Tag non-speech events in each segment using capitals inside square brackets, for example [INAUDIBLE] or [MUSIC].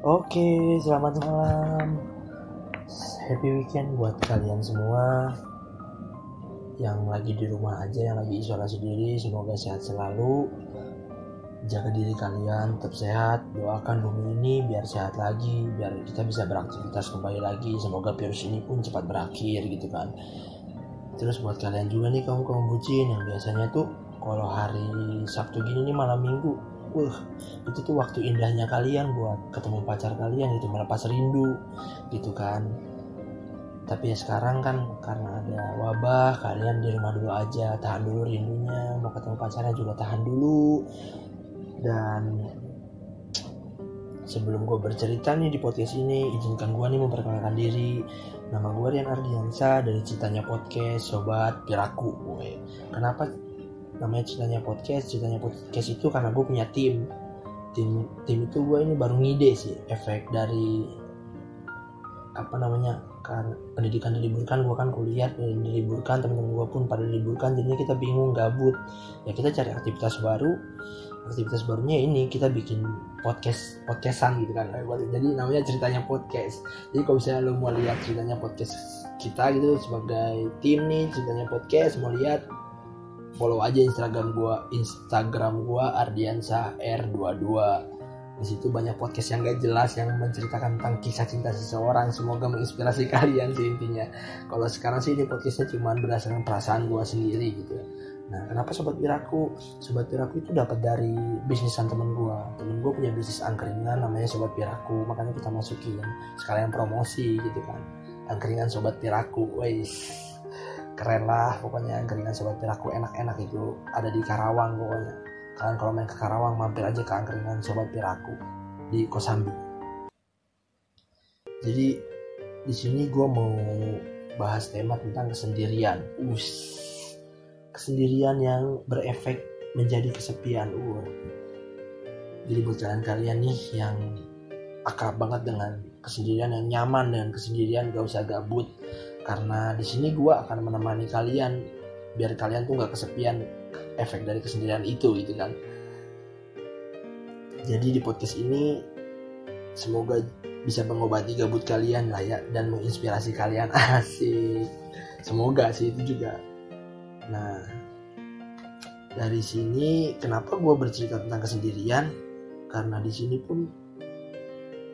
Oke, selamat malam. Happy weekend buat kalian semua yang lagi di rumah aja, yang lagi isolasi diri. Semoga sehat selalu. Jaga diri kalian, tetap sehat. Doakan bumi ini biar sehat lagi, biar kita bisa beraktivitas kembali lagi. Semoga virus ini pun cepat berakhir gitu kan. Terus buat kalian juga nih kaum kaum bucin yang biasanya tuh kalau hari Sabtu gini nih malam minggu wah itu tuh waktu indahnya kalian buat ketemu pacar kalian gitu melepas rindu gitu kan. Tapi ya sekarang kan karena ada wabah kalian di rumah dulu aja tahan dulu rindunya mau ketemu pacarnya juga tahan dulu. Dan sebelum gue bercerita nih di podcast ini izinkan gue nih memperkenalkan diri. Nama gue Rian Ardiansa dari ceritanya podcast sobat piraku gue kenapa namanya ceritanya podcast ceritanya podcast itu karena gue punya tim. Tim tim itu gue ini baru ngide sih efek dari apa namanya kan pendidikan diliburkan gue kan kuliah diliburkan teman-teman gue pun pada diliburkan jadinya kita bingung gabut. Ya kita cari aktivitas baru. Aktivitas barunya ini kita bikin podcast podcastan gitu kan jadi namanya ceritanya podcast. Jadi kalau misalnya lo mau lihat ceritanya podcast kita gitu sebagai tim nih ceritanya podcast mau lihat follow aja Instagram gua Instagram gua Ardiansa R22 di situ banyak podcast yang gak jelas yang menceritakan tentang kisah cinta seseorang. Semoga menginspirasi [LAUGHS] kalian sih intinya. Kalau sekarang sih ini podcastnya cuma berdasarkan perasaan gua sendiri gitu. Nah kenapa sobat piraku sobat piraku itu dapat dari bisnisan temen gua. Temen gua punya bisnis angkringan namanya sobat piraku makanya kita masukin sekalian promosi gitu kan. Angkringan sobat piraku wais keren lah pokoknya. Angkringan sobat piraku enak-enak itu. Ada di Karawang pokoknya. Kalian kalau main ke Karawang mampir aja ke angkringan sobat piraku di Kosambi jadi di sini gue mau bahas tema tentang kesendirian. Us kesendirian yang berefek menjadi kesepian uh jadi buat kalian kalian nih yang akrab banget dengan kesendirian yang nyaman dengan kesendirian gak usah gabut karena di sini gue akan menemani kalian biar kalian tuh nggak kesepian efek dari kesendirian itu gitu kan. Jadi di podcast ini semoga bisa mengobati gabut kalian lah ya dan menginspirasi kalian. [LAUGHS] Asik. Semoga sih itu juga. Nah dari sini kenapa gue bercerita tentang kesendirian? Karena di sini pun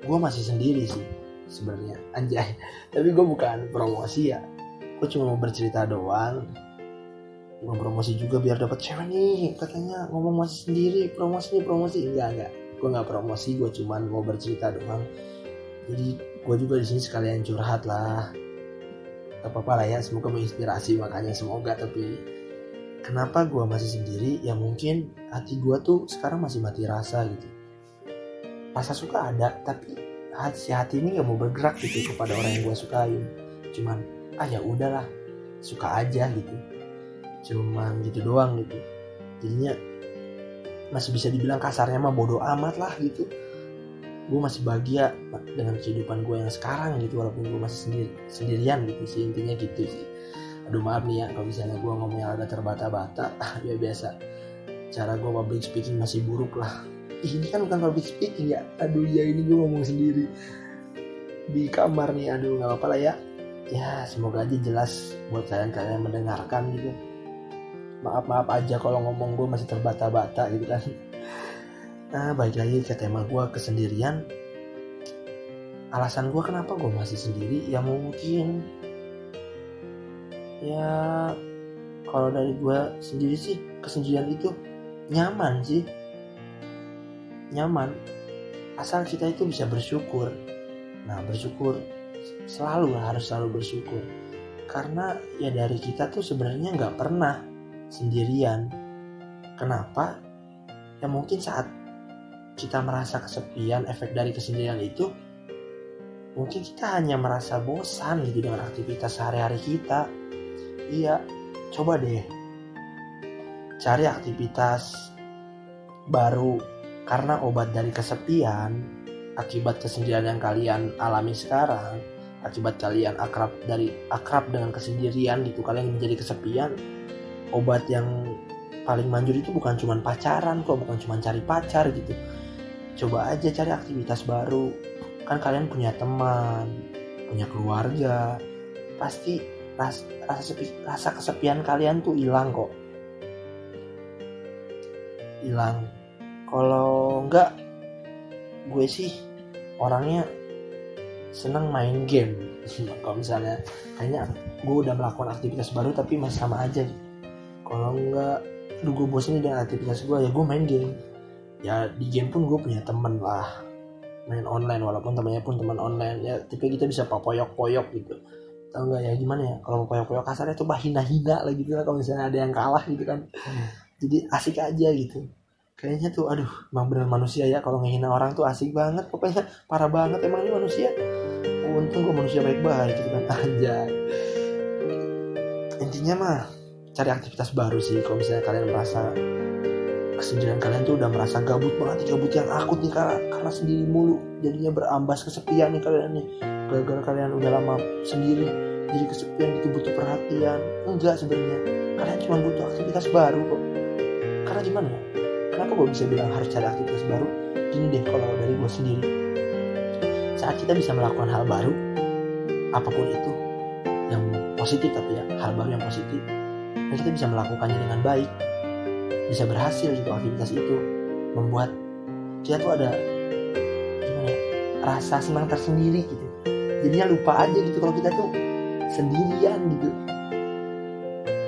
gue masih sendiri sih sebenarnya. Anjay. Tapi gue bukan promosi ya. Gue cuma mau bercerita doang. Mau promosi juga biar dapat cewek nih katanya. Ngomong masih sendiri promosi nih promosi. Enggak enggak. Gue nggak promosi gue cuma mau bercerita doang. Jadi gue juga di sini sekalian curhat lah. Gak apa-apa lah ya semoga menginspirasi. Makanya semoga tapi kenapa gue masih sendiri? Ya mungkin hati gue tuh sekarang masih mati rasa gitu. Rasa suka ada tapi hati hati ini gak mau bergerak gitu kepada orang yang gue sukain. Cuman ah ya udahlah suka aja gitu. Cuman gitu doang gitu. Jadinya masih bisa dibilang kasarnya mah bodoh amat lah gitu. Gue masih bahagia dengan kehidupan gue yang sekarang gitu walaupun gue masih sendiri, sendirian gitu sih intinya gitu sih. Aduh maaf nih ya kalau misalnya gue ngomongnya agak terbata-bata [LAUGHS] ya biasa. Cara gue public speaking masih buruk lah ini kan bukan public speaking ya. Aduh ya ini gue ngomong sendiri. Di kamar nih aduh nggak apa-apa lah ya. Ya semoga aja jelas buat kalian kalian mendengarkan gitu. Maaf maaf aja kalau ngomong gue masih terbata-bata gitu kan. Nah balik lagi ke tema gue kesendirian. Alasan gue kenapa gue masih sendiri? Ya mungkin. Ya kalau dari gue sendiri sih kesendirian itu nyaman sih nyaman asal kita itu bisa bersyukur. Nah bersyukur selalu harus selalu bersyukur. Karena ya dari kita tuh sebenarnya nggak pernah sendirian. Kenapa? Ya mungkin saat kita merasa kesepian efek dari kesendirian itu mungkin kita hanya merasa bosan gitu dengan aktivitas sehari-hari kita. Iya coba deh cari aktivitas baru karena obat dari kesepian akibat kesendirian yang kalian alami sekarang akibat kalian akrab dari akrab dengan kesendirian gitu kalian menjadi kesepian obat yang paling manjur itu bukan cuma pacaran kok bukan cuma cari pacar gitu. Coba aja cari aktivitas baru. Kan kalian punya teman punya keluarga pasti ras, rasa rasa kesepian kalian tuh hilang kok. Hilang kalau enggak gue sih orangnya seneng main game. [LAUGHS] Kalau misalnya kayaknya gue udah melakukan aktivitas baru tapi masih sama aja. Kalau enggak lu gue bosan dengan aktivitas gue ya gue main game. Ya di game pun gue punya temen lah. Main online walaupun temannya pun teman online. Ya tapi kita bisa poyok-poyok gitu. Tau nggak ya gimana ya? Kalau poyok-poyok kasarnya tuh bah hina-hina lah gitu lah kalau misalnya ada yang kalah gitu kan. Hmm. jadi asik aja gitu kayaknya tuh aduh emang bener manusia ya kalau ngehina orang tuh asik banget pokoknya parah banget emang ini manusia. Untung gue manusia baik-baik gitu kan. [LAUGHS] Aja intinya mah cari aktivitas baru sih kalau misalnya kalian merasa kesendirian kalian tuh udah merasa gabut banget gabut yang akut nih karena karena sendiri mulu jadinya berambas kesepian nih kalian nih. Gara-gara kalian udah lama sendiri jadi kesepian itu butuh perhatian. Enggak sebenarnya kalian cuma butuh aktivitas baru kok. Karena gimana ya gue bisa bilang harus cari aktivitas baru. Gini deh kalau dari gue sendiri. Saat kita bisa melakukan hal baru apa pun itu yang positif tapi ya hal baru yang positif dan kita bisa melakukannya dengan baik. Bisa berhasil gitu aktivitas itu membuat kita tuh ada gimana ya, rasa senang tersendiri gitu. Jadinya lupa aja gitu kalau kita tuh sendirian gitu.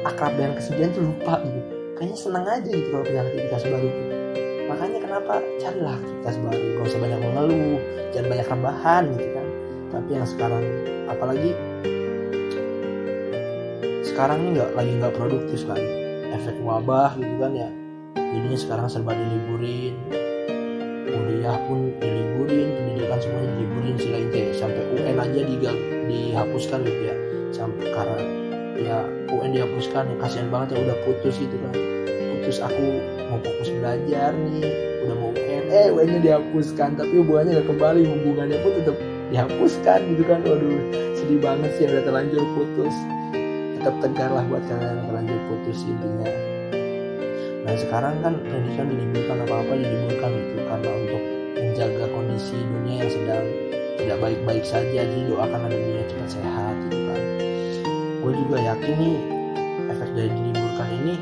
Akrab dengan kesendirian tuh lupa gitu. Kayaknya senang aja gitu kalau punya aktivitas baru gitu. Makanya kenapa carilah aktivitas baru gak usah banyak mengeluh jangan banyak rebahan gitu kan. Tapi yang sekarang apalagi sekarang ini nggak lagi nggak produktif kan. Efek wabah gitu kan ya. Jadinya sekarang serba diliburin. Kuliah pun diliburin pendidikan semuanya diliburin sila inti sampai UN aja digang, dihapuskan gitu ya. Sampai karena ya UN dihapuskan kasihan banget ya udah putus gitu kan. Putus aku mau fokus belajar nih udah mau UN eh UN nya dihapuskan tapi hubungannya gak kembali hubungannya pun tetap dihapuskan gitu kan. Waduh sedih banget sih udah terlanjur putus. Tetap tegar lah buat kalian yang terlanjur putus intinya. Nah sekarang kan pendidikan diliburkan apa-apa diliburkan itu karena untuk menjaga kondisi dunia yang sedang tidak baik-baik saja jadi doakan ada dunia cepat sehat gitu kan. Gue juga yakin nih efek dari diliburkan ini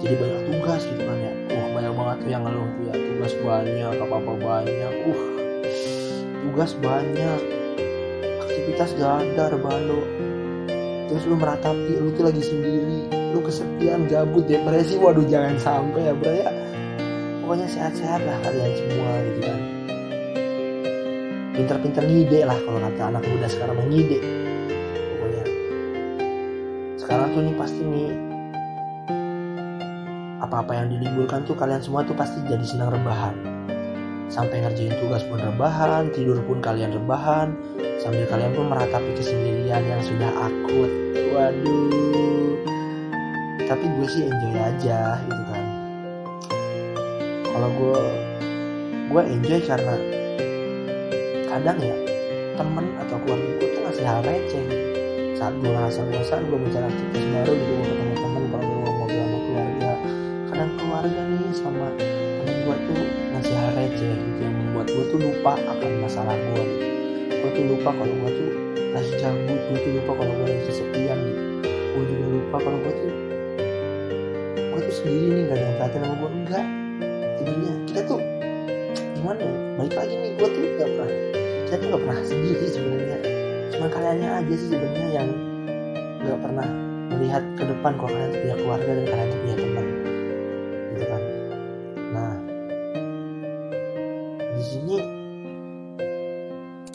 jadi banyak tugas gitu kan ya banyak banget tuh yang ngeluh ya. Tugas banyak apa-apa banyak. Uh tugas banyak. Aktivitas gak ada rebalo terus lu meratapi lu tuh lagi sendiri. Lu kesepian gabut depresi. Waduh jangan sampai ya bro ya. Pokoknya sehat-sehat lah kalian semua gitu kan. Pinter-pinter ngide lah kalau kata anak muda sekarang mengide pokoknya. Sekarang tuh nih pasti nih apa-apa yang diliburkan tuh kalian semua tuh pasti jadi senang rebahan. Sampai ngerjain tugas pun rebahan tidur pun kalian rebahan sambil kalian pun meratapi kesendirian yang sudah akut. Waduh. Tapi gue sih enjoy aja gitu kan. Kalau gue gue enjoy karena kadang ya temen atau keluarga gue tuh ngasih hal receh. Saat gue ngerasa bosan gue mencari aktivitas baru gitu gue ketemu tuh lupa akan masalah gue gue tuh lupa kalau gue tuh lagi gabut gue tuh lupa kalau gue lagi kesepian gitu gue juga lupa kalau gue tuh gue tuh sendiri nih gak ada yang perhatian sama gue enggak sebenarnya kita tuh gimana ya balik lagi nih gue tuh gak pernah kita tuh gak pernah sendiri sebenarnya. Cuma kaliannya aja sih sebenarnya yang gak pernah melihat ke depan kalau kalian punya keluarga dan kalian punya teman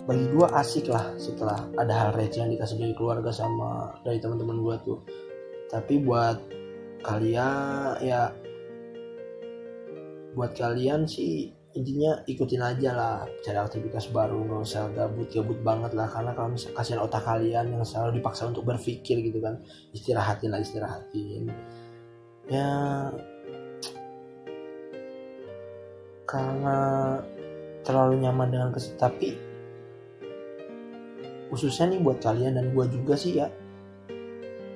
bagi gue asik lah setelah ada hal receh yang dikasih dari keluarga sama dari teman-teman gue tuh. Tapi buat kalian ya buat kalian sih intinya ikutin aja lah cari aktivitas baru nggak usah gabut-gabut banget lah. Karena kalau misalnya kasihan otak kalian yang selalu dipaksa untuk berpikir gitu kan istirahatin lah istirahatin. Ya karena terlalu nyaman dengan kes tapi khususnya nih buat kalian dan gua juga sih ya.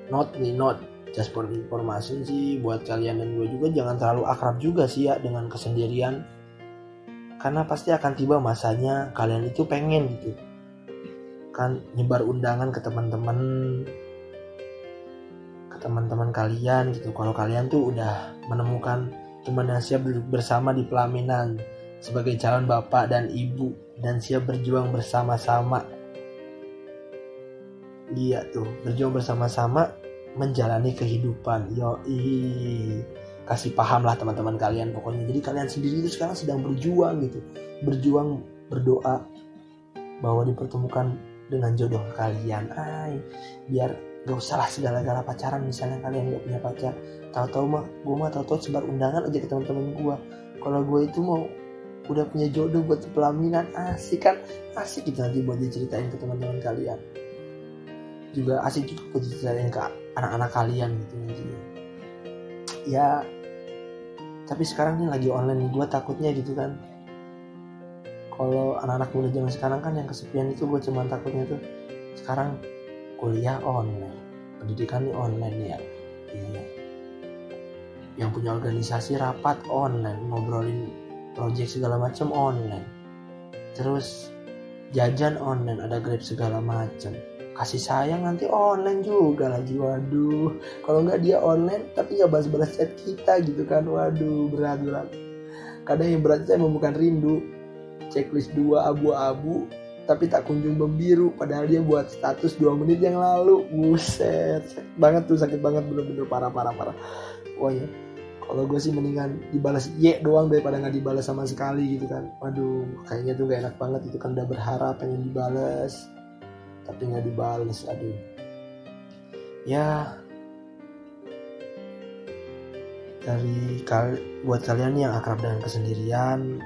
Not nih not. Just for informasi sih buat kalian dan gue juga jangan terlalu akrab juga sih ya dengan kesendirian. Karena pasti akan tiba masanya kalian itu pengen gitu. Kan nyebar undangan ke teman-teman ke teman-teman kalian gitu. Kalau kalian tuh udah menemukan teman yang siap duduk bersama di pelaminan sebagai calon bapak dan ibu dan siap berjuang bersama-sama iya tuh berjuang bersama-sama menjalani kehidupan. Yo kasih paham lah teman-teman kalian pokoknya. Jadi kalian sendiri itu sekarang sedang berjuang gitu. Berjuang berdoa bahwa dipertemukan dengan jodoh kalian. Ay biar gak usah lah segala-gala pacaran misalnya kalian gak punya pacar. Tahu-tahu mah gue mah tahu-tahu sebar undangan aja ke teman-teman gue kalau gue itu mau udah punya jodoh buat pelaminan asik kan? Asik gitu nanti buat diceritain ke teman-teman kalian juga asik juga buat diceritain ke anak-anak kalian gitu nanti ya tapi sekarang ini lagi online gue takutnya gitu kan. Kalau anak-anak muda zaman sekarang kan yang kesepian itu gue cuma takutnya tuh sekarang kuliah online pendidikan ini online ya. Iya. Yang punya organisasi rapat online ngobrolin project segala macam online. Terus jajan online ada grab segala macam kasih sayang nanti online juga lagi waduh. Kalau nggak dia online tapi nggak balas-balas chat kita gitu kan waduh berat berat kadang yang berat saya bukan rindu. Checklist dua abu-abu tapi tak kunjung membiru. Padahal dia buat status dua menit yang lalu. Buset sakit banget tuh sakit banget bener-bener parah parah parah. Pokoknya kalau gue sih mendingan dibalas Y doang daripada nggak dibalas sama sekali gitu kan. Waduh kayaknya tuh gak enak banget itu kan udah berharap pengen dibalas tapi nggak dibales aduh. Ya dari kal buat kalian yang akrab dengan kesendirian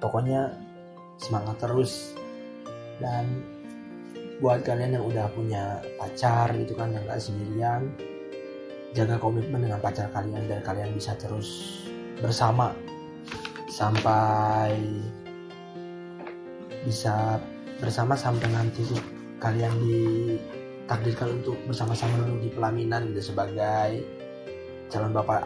pokoknya semangat terus. Dan buat kalian yang udah punya pacar gitu kan yang gak sendirian jaga komitmen dengan pacar kalian dan kalian bisa terus bersama sampai bisa bersama sampai nanti kalian ditakdirkan untuk bersama-sama di pelaminan gitu sebagai calon bapak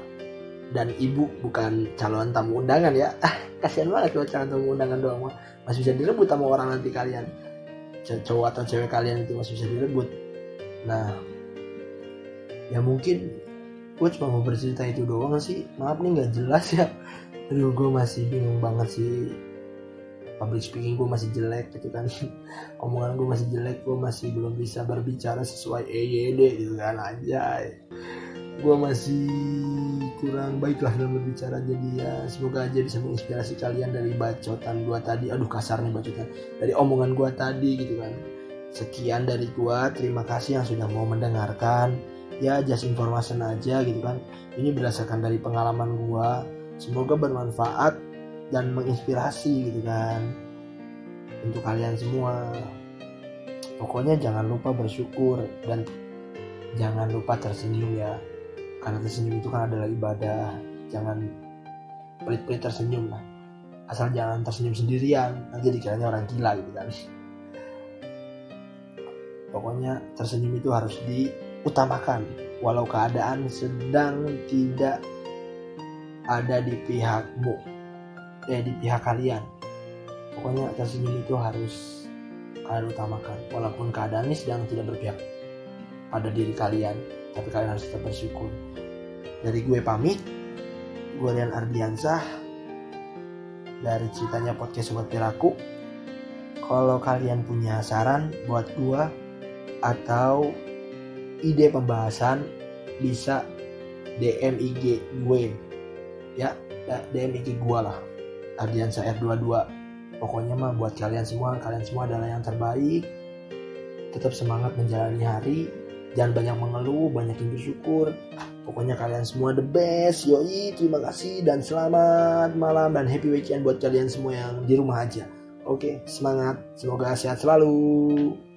dan ibu bukan calon tamu undangan ya. Ah kasihan banget kalau calon tamu undangan doang mah masih bisa direbut sama orang nanti kalian. Cowok atau cewek kalian itu masih bisa direbut. Nah ya mungkin gue cuma mau bercerita itu doang sih. Maaf nih nggak jelas ya. Aduh gue masih bingung banget sih public speaking gue masih jelek gitu kan. [LAUGHS] Omongan gue masih jelek gue masih belum bisa berbicara sesuai EYD gitu kan aja gue masih kurang baik lah dalam berbicara jadi ya semoga aja bisa menginspirasi kalian dari bacotan gue tadi. Aduh kasarnya bacotan. Dari omongan gue tadi gitu kan. Sekian dari gue terima kasih yang sudah mau mendengarkan. Ya just information aja gitu kan. Ini berdasarkan dari pengalaman gue semoga bermanfaat dan menginspirasi gitu kan. Untuk kalian semua. Pokoknya jangan lupa bersyukur dan jangan lupa tersenyum ya. Karena tersenyum itu kan adalah ibadah. Jangan pelit-pelit tersenyum lah. Asal jangan tersenyum sendirian nanti dikiranya orang gila gitu kan. Pokoknya tersenyum itu harus diutamakan. Walau keadaan sedang tidak ada di pihakmu eh di pihak kalian. Pokoknya tersenyum itu harus kalian utamakan. Walaupun keadaan ini sedang tidak berpihak pada diri kalian tapi kalian harus tetap bersyukur. Dari gue pamit gue Rian Ardiansah. Dari ceritanya podcast Sobat Piraku kalau kalian punya saran buat gue atau ide pembahasan bisa DM IG gue. Ya DM IG gue lah Ardiansa R22 pokoknya mah buat kalian semua kalian semua adalah yang terbaik. Tetap semangat menjalani hari. Jangan banyak mengeluh banyak yang bersyukur pokoknya kalian semua the best. Yoi terima kasih dan selamat malam dan happy weekend buat kalian semua yang di rumah aja. Oke semangat. Semoga sehat selalu